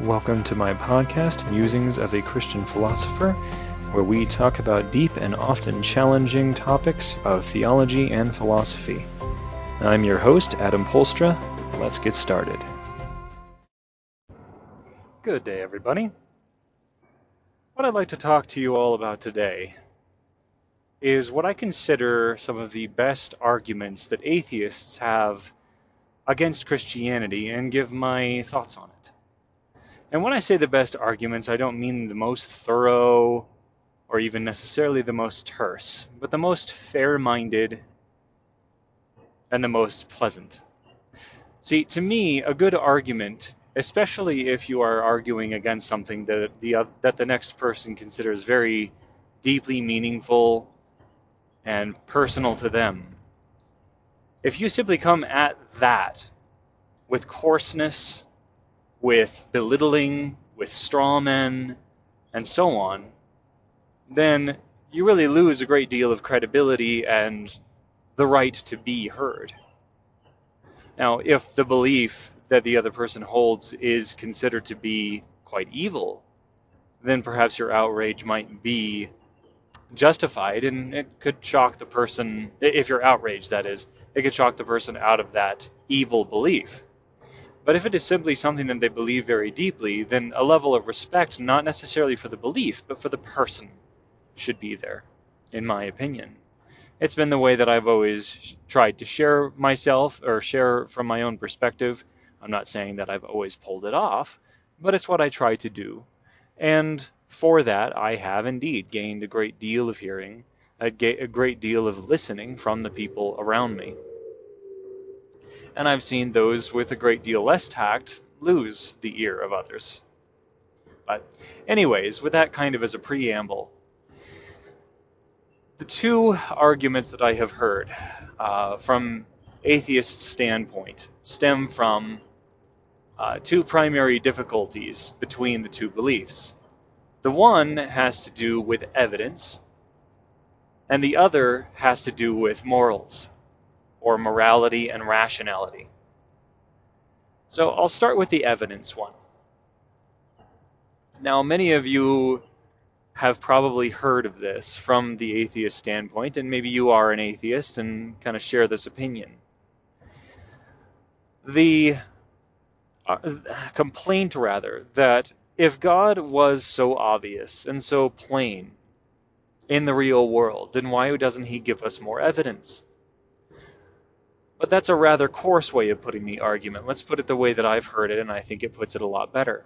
Welcome to my podcast, Musings of a Christian Philosopher, where we talk about deep and often challenging topics of theology and philosophy. I'm your host, Adam Polstra. Let's get started. Good day, everybody. What I'd like to talk to you all about today is what I consider some of the best arguments that atheists have against Christianity and give my thoughts on it. And when I say the best arguments, I don't mean the most thorough or even necessarily the most terse, but the most fair minded and the most pleasant. See, to me, a good argument, especially if you are arguing against something that the, that the next person considers very deeply meaningful and personal to them, if you simply come at that with coarseness, with belittling, with straw men, and so on, then you really lose a great deal of credibility and the right to be heard. Now, if the belief that the other person holds is considered to be quite evil, then perhaps your outrage might be justified and it could shock the person, if you're outraged, that is, it could shock the person out of that evil belief. But if it is simply something that they believe very deeply, then a level of respect, not necessarily for the belief, but for the person, should be there, in my opinion. It's been the way that I've always tried to share myself or share from my own perspective. I'm not saying that I've always pulled it off, but it's what I try to do. And for that, I have indeed gained a great deal of hearing a, great deal of listening from the people around me. And I've seen those with a great deal less tact lose the ear of others. But, anyways, with that kind of as a preamble, the two arguments that I have heard uh, from atheist standpoint stem from uh, two primary difficulties between the two beliefs. The one has to do with evidence, and the other has to do with morals, or morality and rationality. So I'll start with the evidence one. Now, many of you have probably heard of this from the atheist standpoint, and maybe you are an atheist and kind of share this opinion. The uh, complaint, rather, that if God was so obvious and so plain in the real world, then why doesn't he give us more evidence? But that's a rather coarse way of putting the argument. Let's put it the way that I've heard it, and I think it puts it a lot better.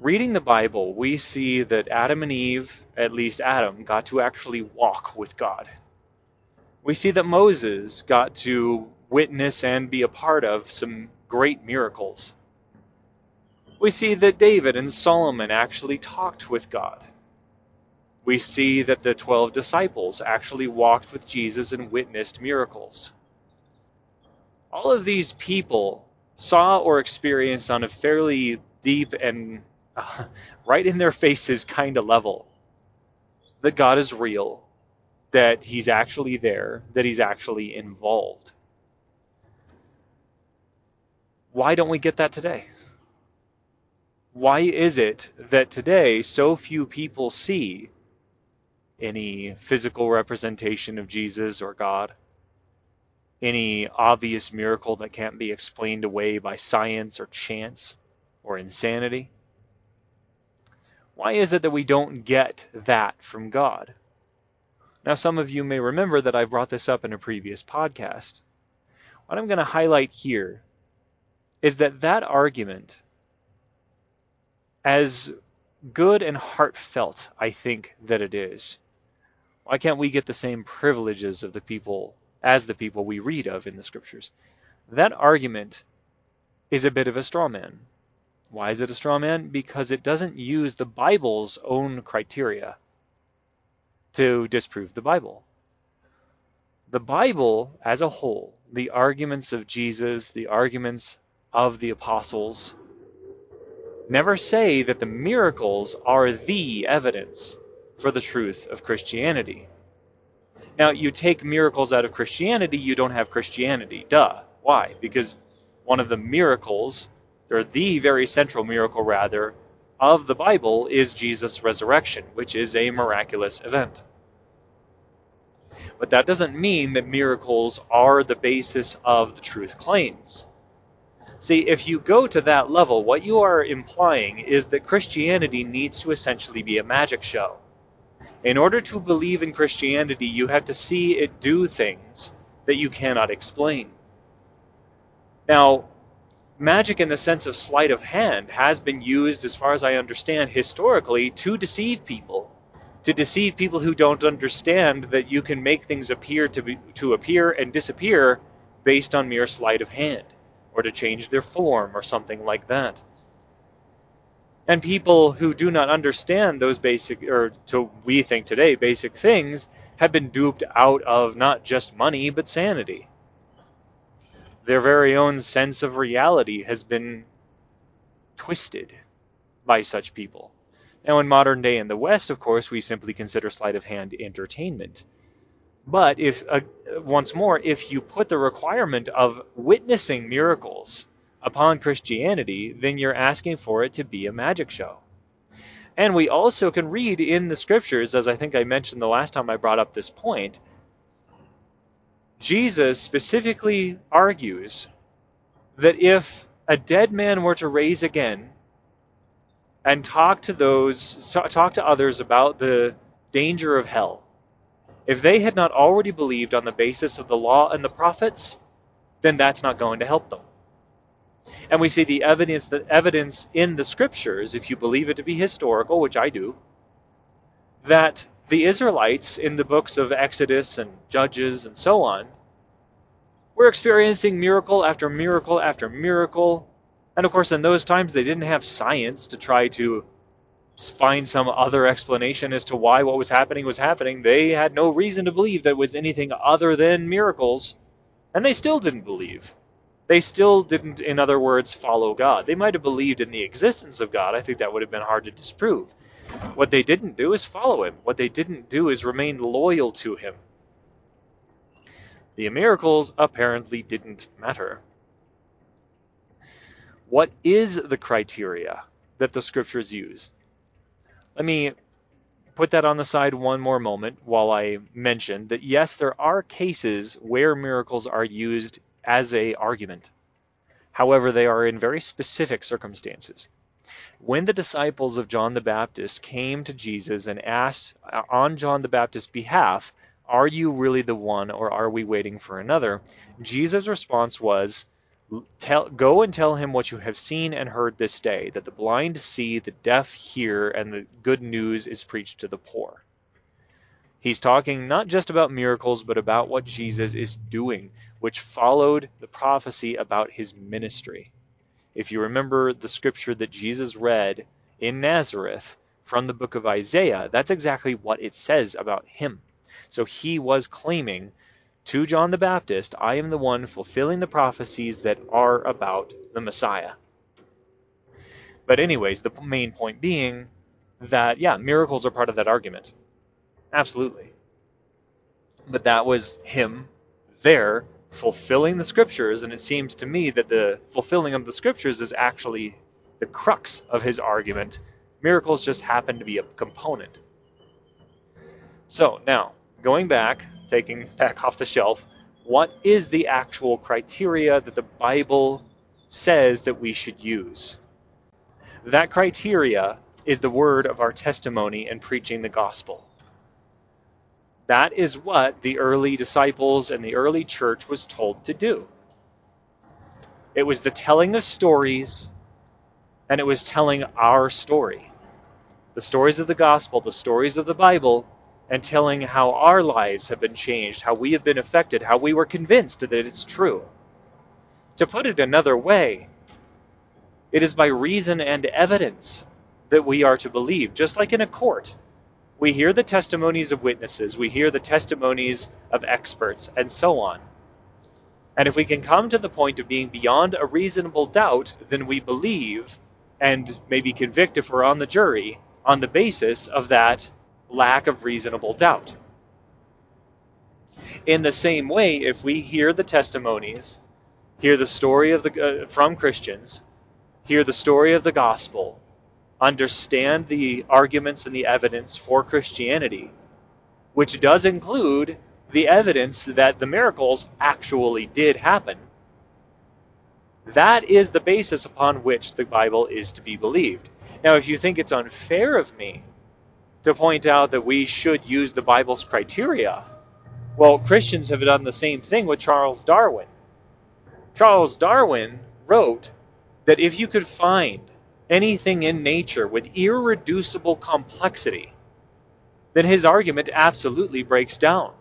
Reading the Bible, we see that Adam and Eve, at least Adam, got to actually walk with God. We see that Moses got to witness and be a part of some great miracles. We see that David and Solomon actually talked with God we see that the 12 disciples actually walked with Jesus and witnessed miracles. All of these people saw or experienced on a fairly deep and uh, right in their faces kind of level that God is real, that He's actually there, that He's actually involved. Why don't we get that today? Why is it that today so few people see any physical representation of Jesus or God, any obvious miracle that can't be explained away by science or chance or insanity? Why is it that we don't get that from God? Now, some of you may remember that I brought this up in a previous podcast. What I'm going to highlight here is that that argument, as good and heartfelt I think that it is, why can't we get the same privileges of the people as the people we read of in the scriptures? That argument is a bit of a straw man. Why is it a straw man? Because it doesn't use the Bible's own criteria to disprove the Bible. The Bible as a whole, the arguments of Jesus, the arguments of the apostles, never say that the miracles are the evidence for the truth of Christianity. Now, you take miracles out of Christianity, you don't have Christianity. Duh. Why? Because one of the miracles or the very central miracle, rather, of the Bible is Jesus' resurrection, which is a miraculous event. But that doesn't mean that miracles are the basis of the truth claims. See, if you go to that level, what you are implying is that Christianity needs to essentially be a magic show. In order to believe in Christianity, you have to see it do things that you cannot explain. Now, magic in the sense of sleight of hand has been used, as far as I understand, historically to deceive people. To deceive people who don't understand that you can make things appear to, be, to appear and disappear based on mere sleight of hand, or to change their form, or something like that. And people who do not understand those basic, or to we think today, basic things, have been duped out of not just money, but sanity their very own sense of reality has been twisted by such people. Now, in modern day in the West, of course, we simply consider sleight of hand entertainment. But if, uh, once more, if you put the requirement of witnessing miracles upon Christianity, then you're asking for it to be a magic show. And we also can read in the scriptures, as I think I mentioned the last time I brought up this point, Jesus specifically argues that if a dead man were to raise again and talk to those talk to others about the danger of hell if they had not already believed on the basis of the law and the prophets then that's not going to help them and we see the evidence evidence in the scriptures if you believe it to be historical which I do that the Israelites in the books of Exodus and Judges and so on were experiencing miracle after miracle after miracle. And of course, in those times, they didn't have science to try to find some other explanation as to why what was happening was happening. They had no reason to believe that it was anything other than miracles. And they still didn't believe. They still didn't, in other words, follow God. They might have believed in the existence of God. I think that would have been hard to disprove. What they didn't do is follow him. What they didn't do is remain loyal to him. The miracles apparently didn't matter. What is the criteria that the scriptures use? Let me put that on the side one more moment while I mention that yes, there are cases where miracles are used as a argument. However, they are in very specific circumstances. When the disciples of John the Baptist came to Jesus and asked uh, on John the Baptist's behalf, Are you really the one, or are we waiting for another? Jesus' response was, Tell, go and tell him what you have seen and heard this day, that the blind see, the deaf hear, and the good news is preached to the poor. He's talking not just about miracles, but about what Jesus is doing, which followed the prophecy about his ministry. If you remember the scripture that Jesus read in Nazareth from the book of Isaiah, that's exactly what it says about him. So he was claiming to John the Baptist, I am the one fulfilling the prophecies that are about the Messiah. But, anyways, the main point being that, yeah, miracles are part of that argument. Absolutely. But that was him there fulfilling the scriptures, and it seems to me that the fulfilling of the scriptures is actually the crux of his argument. Miracles just happen to be a component. So, now, going back, taking back off the shelf, what is the actual criteria that the Bible says that we should use? That criteria is the word of our testimony and preaching the gospel. That is what the early disciples and the early church was told to do. It was the telling of stories, and it was telling our story. The stories of the gospel, the stories of the Bible, and telling how our lives have been changed, how we have been affected, how we were convinced that it's true. To put it another way, it is by reason and evidence that we are to believe, just like in a court. We hear the testimonies of witnesses, we hear the testimonies of experts, and so on. And if we can come to the point of being beyond a reasonable doubt, then we believe and maybe convict if we're on the jury on the basis of that lack of reasonable doubt. In the same way, if we hear the testimonies, hear the story of the uh, from Christians, hear the story of the gospel, understand the arguments and the evidence for Christianity, which does include the evidence that the miracles actually did happen, that is the basis upon which the Bible is to be believed. Now, if you think it's unfair of me to point out that we should use the Bible's criteria, well, Christians have done the same thing with Charles Darwin. Charles Darwin wrote that if you could find anything in nature with irreducible complexity, then his argument absolutely breaks down.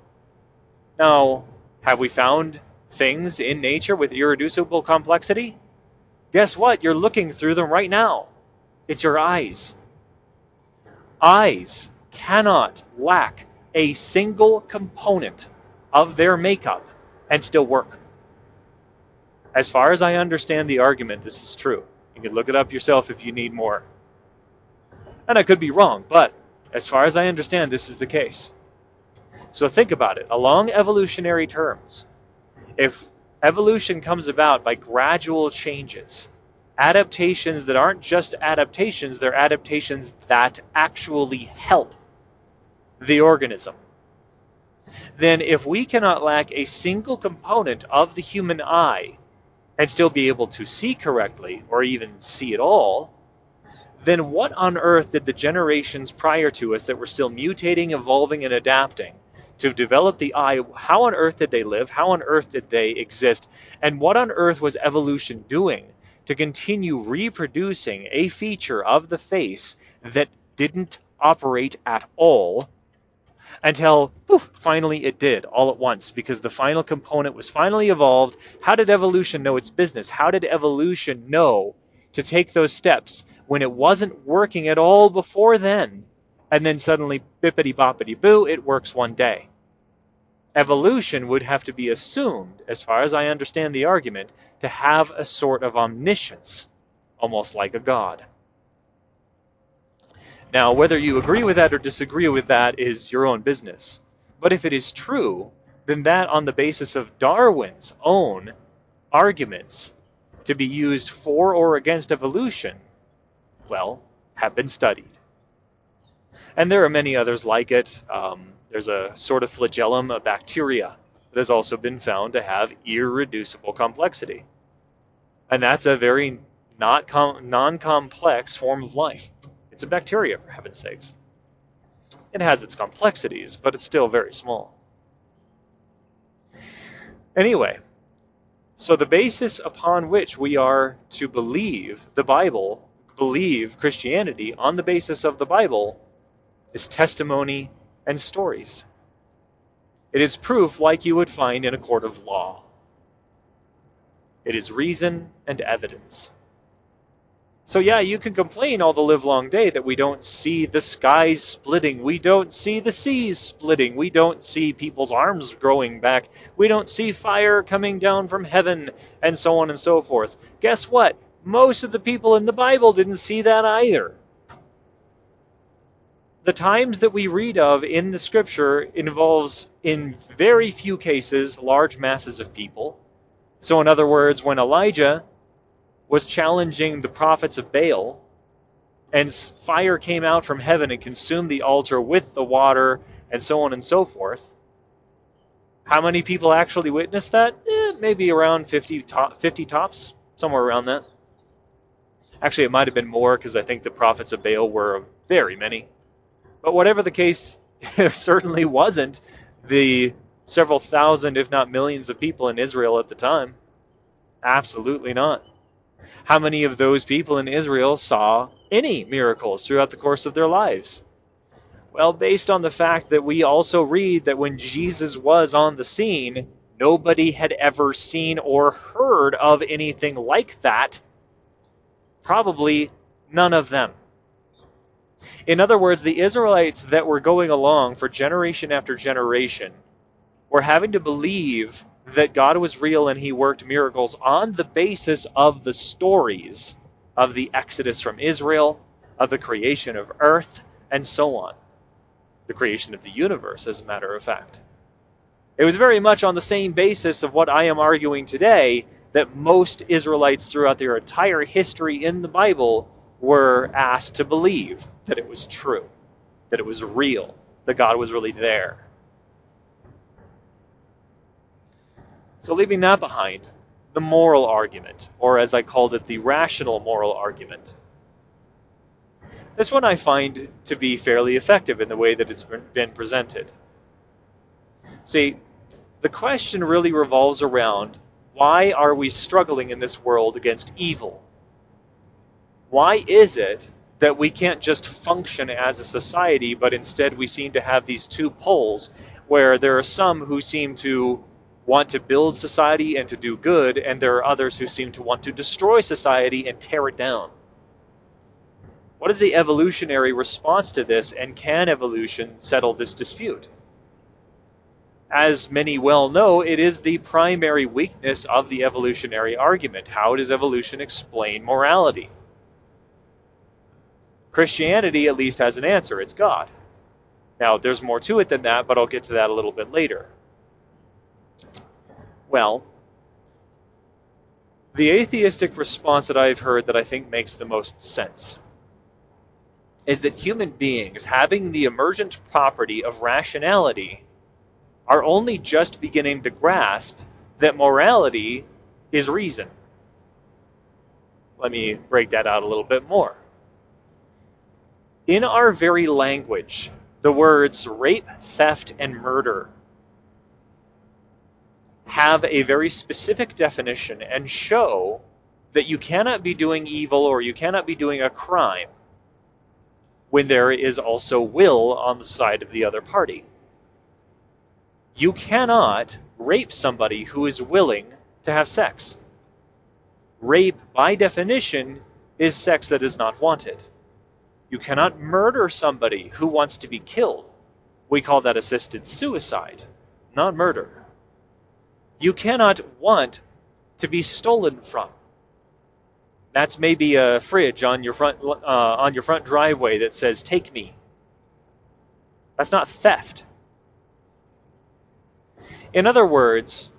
Now, have we found things in nature with irreducible complexity? Guess what? You're looking through them right now. It's your eyes. Eyes cannot lack a single component of their makeup and still work. As far as I understand the argument, this is true. You can look it up yourself if you need more. And I could be wrong, but as far as I understand, this is the case. So think about it. Along evolutionary terms, if evolution comes about by gradual changes, adaptations that aren't just adaptations, they're adaptations that actually help the organism. Then, if we cannot lack a single component of the human eye and still be able to see correctly, or even see at all, then what on earth did the generations prior to us that were still mutating, evolving, and adapting to develop the eye, how on earth did they live? How on earth did they exist? And what on earth was evolution doing to continue reproducing a feature of the face that didn't operate at all until poof, finally it did all at once because the final component was finally evolved. How did evolution know its business? How did evolution know to take those steps when it wasn't working at all before then? And then suddenly, bippity boppity boo, it works one day. Evolution would have to be assumed, as far as I understand the argument, to have a sort of omniscience, almost like a god. Now, whether you agree with that or disagree with that is your own business. But if it is true, then that on the basis of Darwin's own arguments to be used for or against evolution, well, have been studied. And there are many others like it. Um, there's a sort of flagellum, a bacteria, that has also been found to have irreducible complexity. And that's a very not com- non-complex form of life. It's a bacteria, for heaven's sakes. It has its complexities, but it's still very small. Anyway, so the basis upon which we are to believe the Bible, believe Christianity on the basis of the Bible, is testimony and stories. It is proof like you would find in a court of law. It is reason and evidence. So yeah, you can complain all the livelong day that we don't see the skies splitting, we don't see the seas splitting, we don't see people's arms growing back, we don't see fire coming down from heaven, and so on and so forth. Guess what? Most of the people in the Bible didn't see that either. The times that we read of in the scripture involves in very few cases large masses of people. So in other words, when Elijah was challenging the prophets of Baal, and fire came out from heaven and consumed the altar with the water, and so on and so forth. How many people actually witnessed that? Eh, maybe around 50, 50 tops, somewhere around that. Actually, it might have been more because I think the prophets of Baal were very many. But whatever the case, it certainly wasn't the several thousand, if not millions, of people in Israel at the time. Absolutely not. How many of those people in Israel saw any miracles throughout the course of their lives? Well, based on the fact that we also read that when Jesus was on the scene, nobody had ever seen or heard of anything like that, probably none of them. In other words, the Israelites that were going along for generation after generation were having to believe that God was real and he worked miracles on the basis of the stories of the Exodus from Israel, of the creation of earth, and so on. The creation of the universe, as a matter of fact. It was very much on the same basis of what I am arguing today that most Israelites throughout their entire history in the Bible were asked to believe that it was true, that it was real, that God was really there. So, leaving that behind, the moral argument, or as I called it, the rational moral argument. This one I find to be fairly effective in the way that it's been presented. See, the question really revolves around why are we struggling in this world against evil? Why is it that we can't just function as a society, but instead we seem to have these two poles where there are some who seem to want to build society and to do good, and there are others who seem to want to destroy society and tear it down? What is the evolutionary response to this, and can evolution settle this dispute? as many well know, it is the primary weakness of the evolutionary argument. How does evolution explain morality? Christianity at least has an answer it's God. Now, there's more to it than that, but I'll get to that a little bit later. Well, the atheistic response that I've heard that I think makes the most sense is that human beings, having the emergent property of rationality, are only just beginning to grasp that morality is reason. Let me break that out a little bit more. In our very language, the words rape, theft, and murder have a very specific definition and show that you cannot be doing evil or you cannot be doing a crime when there is also will on the side of the other party. You cannot rape somebody who is willing to have sex. Rape, by definition, is sex that is not wanted. You cannot murder somebody who wants to be killed. We call that assisted suicide, not murder. You cannot want to be stolen from. That's maybe a fridge on your front uh, on your front driveway that says "Take me." That's not theft. In other words,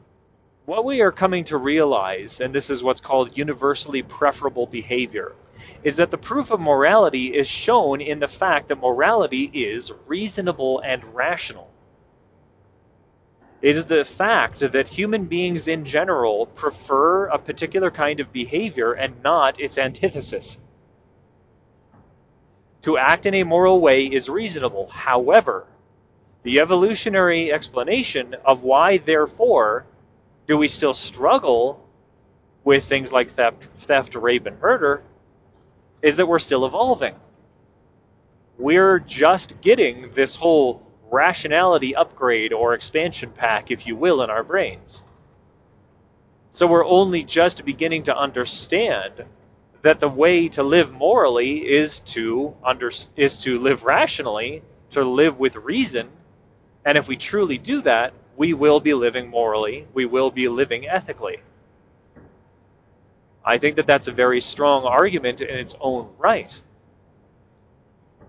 what we are coming to realize, and this is what's called universally preferable behavior, is that the proof of morality is shown in the fact that morality is reasonable and rational. Is the fact that human beings in general prefer a particular kind of behavior and not its antithesis. To act in a moral way is reasonable. However, the evolutionary explanation of why, therefore, do we still struggle with things like theft, theft, rape, and murder is that we're still evolving. We're just getting this whole rationality upgrade or expansion pack, if you will, in our brains. So we're only just beginning to understand that the way to live morally is to under, is to live rationally, to live with reason, and if we truly do that, we will be living morally, we will be living ethically. I think that that's a very strong argument in its own right.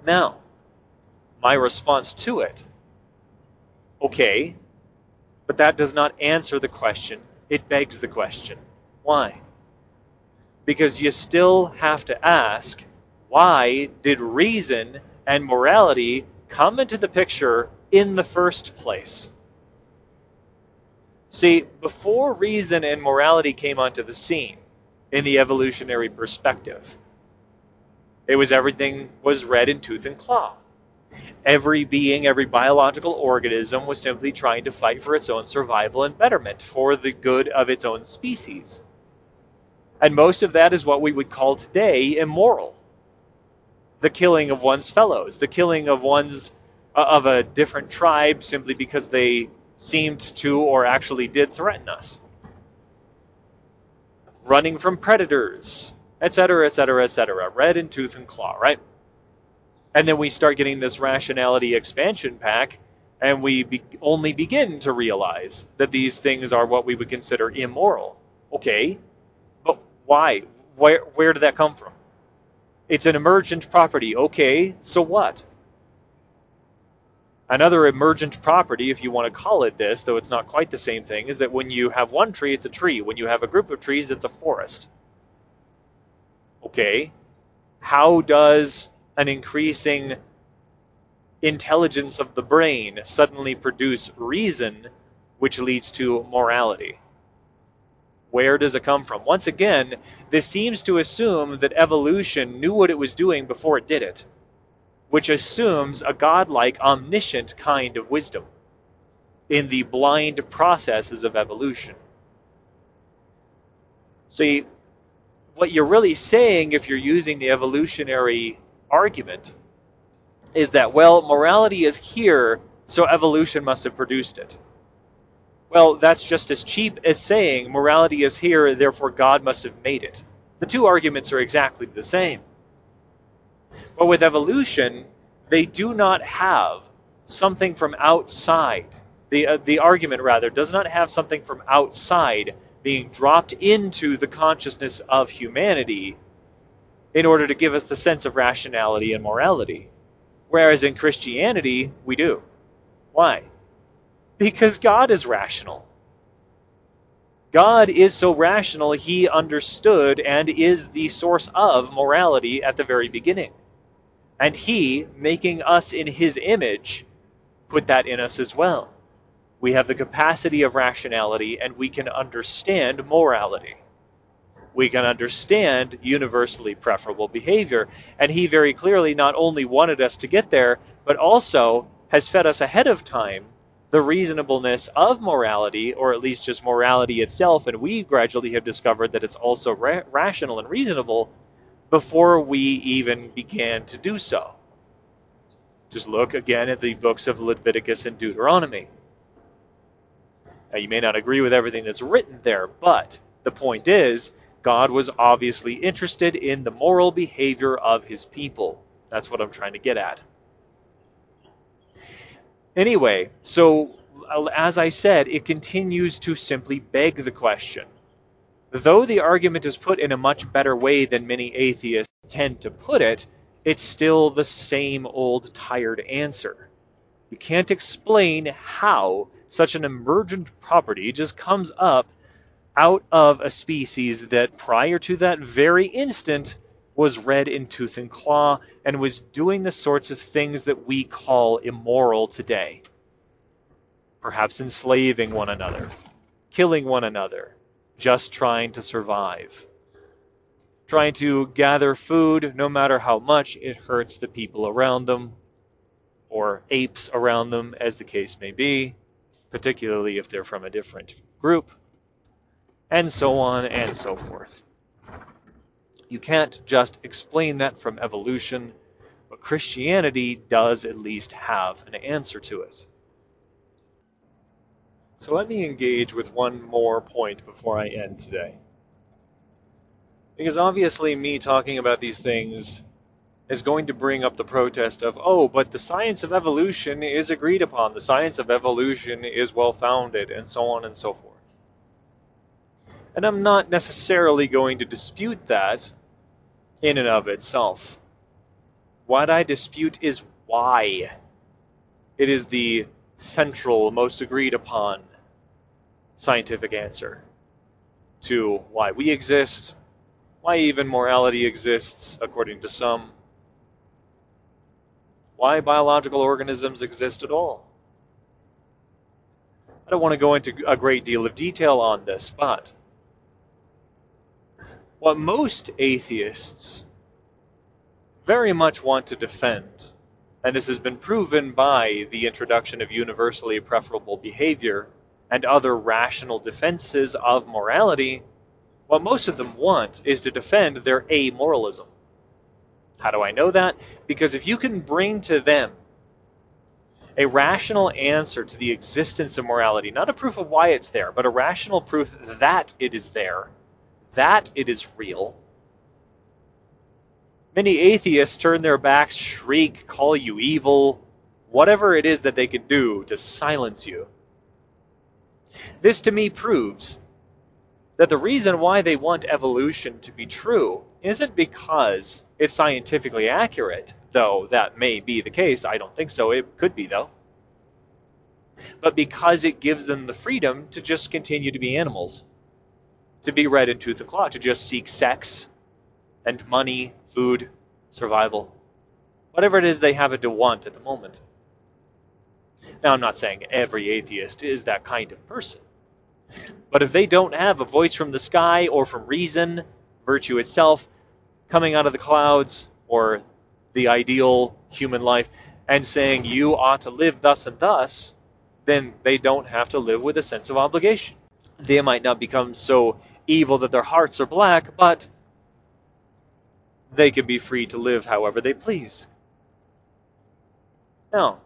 Now, my response to it okay, but that does not answer the question. It begs the question. Why? Because you still have to ask why did reason and morality come into the picture in the first place. See, before reason and morality came onto the scene in the evolutionary perspective, it was everything was red in tooth and claw. Every being, every biological organism was simply trying to fight for its own survival and betterment, for the good of its own species. And most of that is what we would call today immoral. The killing of one's fellows, the killing of one's uh, of a different tribe simply because they seemed to or actually did threaten us. Running from predators, etc., etc., etc. Red in tooth and claw, right? And then we start getting this rationality expansion pack, and we be- only begin to realize that these things are what we would consider immoral. Okay, but why? Where, where did that come from? It's an emergent property. Okay, so what? Another emergent property, if you want to call it this, though it's not quite the same thing, is that when you have one tree, it's a tree. When you have a group of trees, it's a forest. Okay, how does an increasing intelligence of the brain suddenly produce reason, which leads to morality? Where does it come from? Once again, this seems to assume that evolution knew what it was doing before it did it, which assumes a godlike, omniscient kind of wisdom in the blind processes of evolution. See, what you're really saying if you're using the evolutionary argument is that, well, morality is here, so evolution must have produced it. Well, that's just as cheap as saying morality is here, therefore God must have made it. The two arguments are exactly the same. But with evolution, they do not have something from outside. The, uh, the argument, rather, does not have something from outside being dropped into the consciousness of humanity in order to give us the sense of rationality and morality. Whereas in Christianity, we do. Why? Because God is rational. God is so rational, he understood and is the source of morality at the very beginning. And he, making us in his image, put that in us as well. We have the capacity of rationality and we can understand morality. We can understand universally preferable behavior. And he very clearly not only wanted us to get there, but also has fed us ahead of time the reasonableness of morality, or at least just morality itself, and we gradually have discovered that it's also ra- rational and reasonable before we even began to do so. Just look again at the books of Leviticus and Deuteronomy. Now, you may not agree with everything that's written there, but the point is, God was obviously interested in the moral behavior of his people. That's what I'm trying to get at. Anyway, so as I said, it continues to simply beg the question. Though the argument is put in a much better way than many atheists tend to put it, it's still the same old tired answer. You can't explain how such an emergent property just comes up out of a species that prior to that very instant was red in tooth and claw and was doing the sorts of things that we call immoral today. Perhaps enslaving one another, killing one another, just trying to survive. Trying to gather food no matter how much it hurts the people around them, or apes around them, as the case may be, particularly if they're from a different group, and so on and so forth. You can't just explain that from evolution, but Christianity does at least have an answer to it. So let me engage with one more point before I end today. Because obviously, me talking about these things is going to bring up the protest of, oh, but the science of evolution is agreed upon, the science of evolution is well founded, and so on and so forth. And I'm not necessarily going to dispute that in and of itself. What I dispute is why. It is the central, most agreed upon scientific answer to why we exist, why even morality exists, according to some, why biological organisms exist at all. I don't want to go into a great deal of detail on this, but what most atheists very much want to defend, and this has been proven by the introduction of universally preferable behavior and other rational defenses of morality, what most of them want is to defend their amoralism. How do I know that? Because if you can bring to them a rational answer to the existence of morality, not a proof of why it's there, but a rational proof that it is there, that it is real. Many atheists turn their backs, shriek, call you evil, whatever it is that they can do to silence you. This to me proves that the reason why they want evolution to be true isn't because it's scientifically accurate, though that may be the case. I don't think so. It could be, though. but because it gives them the freedom to just continue to be animals, to be red in tooth and claw, to just seek sex and money, food, survival, whatever it is they happen to want at the moment. Now, I'm not saying every atheist is that kind of person. But if they don't have a voice from the sky or from reason, virtue itself, coming out of the clouds, or the ideal human life, and saying you ought to live thus and thus, then they don't have to live with a sense of obligation. They might not become so evil that their hearts are black, but they can be free to live however they please. Now,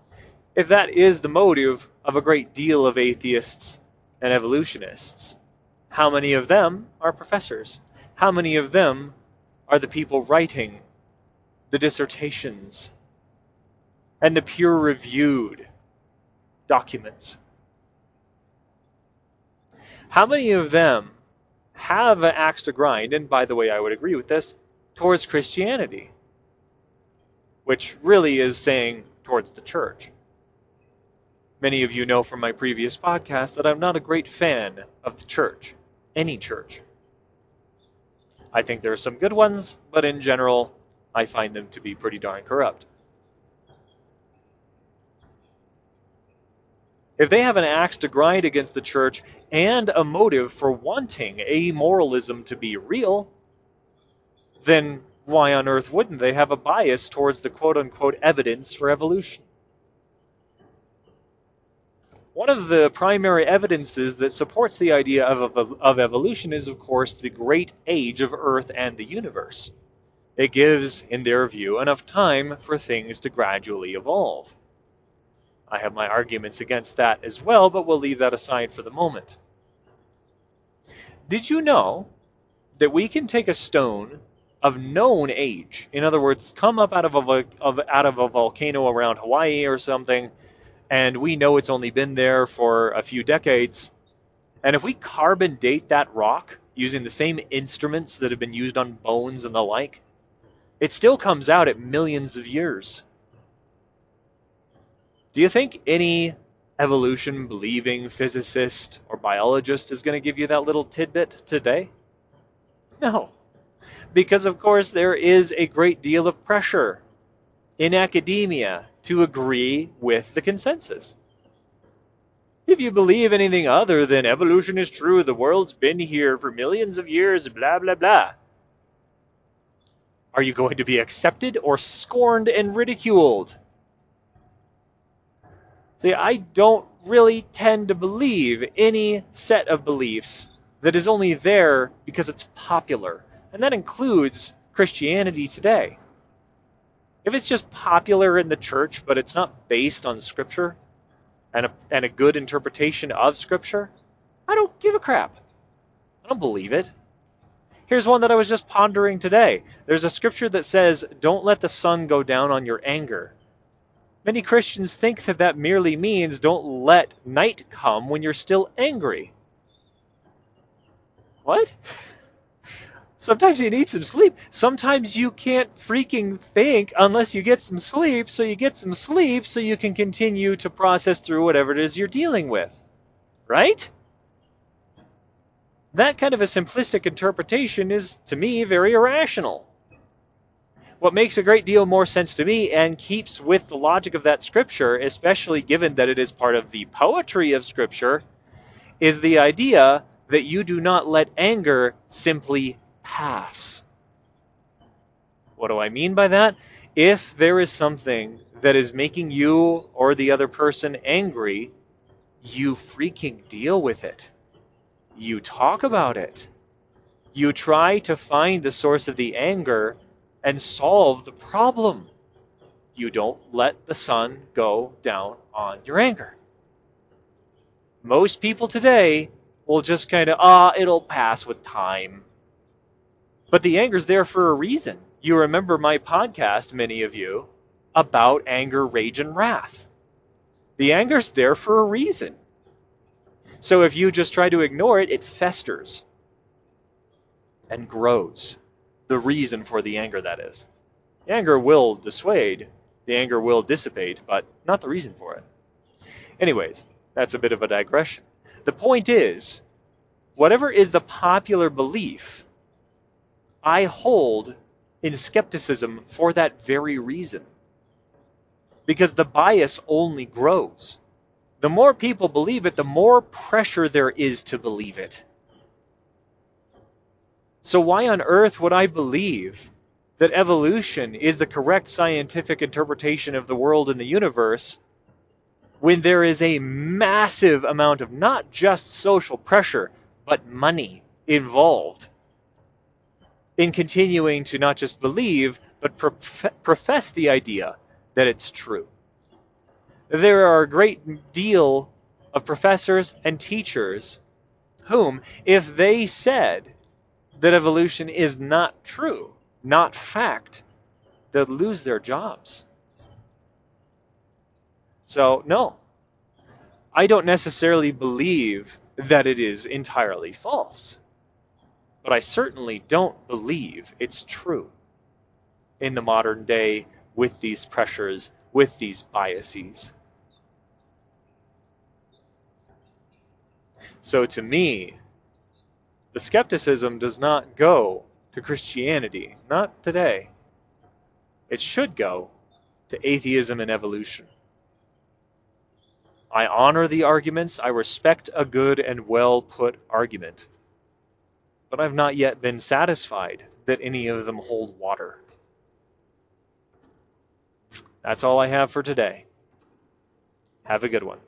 if that is the motive of a great deal of atheists and evolutionists, how many of them are professors? How many of them are the people writing the dissertations and the peer reviewed documents? How many of them have an axe to grind, and by the way, I would agree with this, towards Christianity, which really is saying towards the church? Many of you know from my previous podcast that I'm not a great fan of the church, any church. I think there are some good ones, but in general, I find them to be pretty darn corrupt. If they have an axe to grind against the church and a motive for wanting amoralism to be real, then why on earth wouldn't they have a bias towards the quote unquote evidence for evolution? One of the primary evidences that supports the idea of, of, of, evolution is, of course, the great age of Earth and the universe. It gives, in their view, enough time for things to gradually evolve. I have my arguments against that as well, but we'll leave that aside for the moment. Did you know that we can take a stone of known age, in other words, come up out of a, of, out of a volcano around Hawaii or something, and we know it's only been there for a few decades. And if we carbon date that rock using the same instruments that have been used on bones and the like, it still comes out at millions of years. Do you think any evolution believing physicist or biologist is going to give you that little tidbit today? No. Because, of course, there is a great deal of pressure in academia to agree with the consensus. If you believe anything other than evolution is true, the world's been here for millions of years, blah, blah, blah, are you going to be accepted or scorned and ridiculed? See, I don't really tend to believe any set of beliefs that is only there because it's popular. And that includes Christianity today. If it's just popular in the church, but it's not based on Scripture and a, and a good interpretation of Scripture, I don't give a crap. I don't believe it. Here's one that I was just pondering today. There's a scripture that says, Don't let the sun go down on your anger. Many Christians think that that merely means don't let night come when you're still angry. What? Sometimes you need some sleep. Sometimes you can't freaking think unless you get some sleep, so you get some sleep so you can continue to process through whatever it is you're dealing with. Right? That kind of a simplistic interpretation is, to me, very irrational. What makes a great deal more sense to me and keeps with the logic of that scripture, especially given that it is part of the poetry of scripture, is the idea that you do not let anger simply pass. What do I mean by that? If there is something that is making you or the other person angry, you freaking deal with it. You talk about it. You try to find the source of the anger and solve the problem. You don't let the sun go down on your anger. Most people today will just kind of, ah, it'll pass with time. But the anger's there for a reason. You remember my podcast, many of you, about anger, rage, and wrath. The anger's there for a reason. So if you just try to ignore it, it festers and grows. The reason for the anger, that is. The anger will dissuade, the anger will dissipate, but not the reason for it. Anyways, that's a bit of a digression. The point is, whatever is the popular belief, I hold in skepticism for that very reason. Because the bias only grows. The more people believe it, the more pressure there is to believe it. So, why on earth would I believe that evolution is the correct scientific interpretation of the world and the universe when there is a massive amount of not just social pressure, but money involved in continuing to not just believe, but prof- profess the idea that it's true. There are a great deal of professors and teachers whom, if they said that evolution is not true, not fact, they'd lose their jobs. So, no, I don't necessarily believe that it is entirely false, but I certainly don't believe it's true in the modern day with these pressures, with these biases. So to me, the skepticism does not go to Christianity, not today. It should go to atheism and evolution. I honor the arguments, I respect a good and well put argument, but I've not yet been satisfied that any of them hold water. That's all I have for today. Have a good one.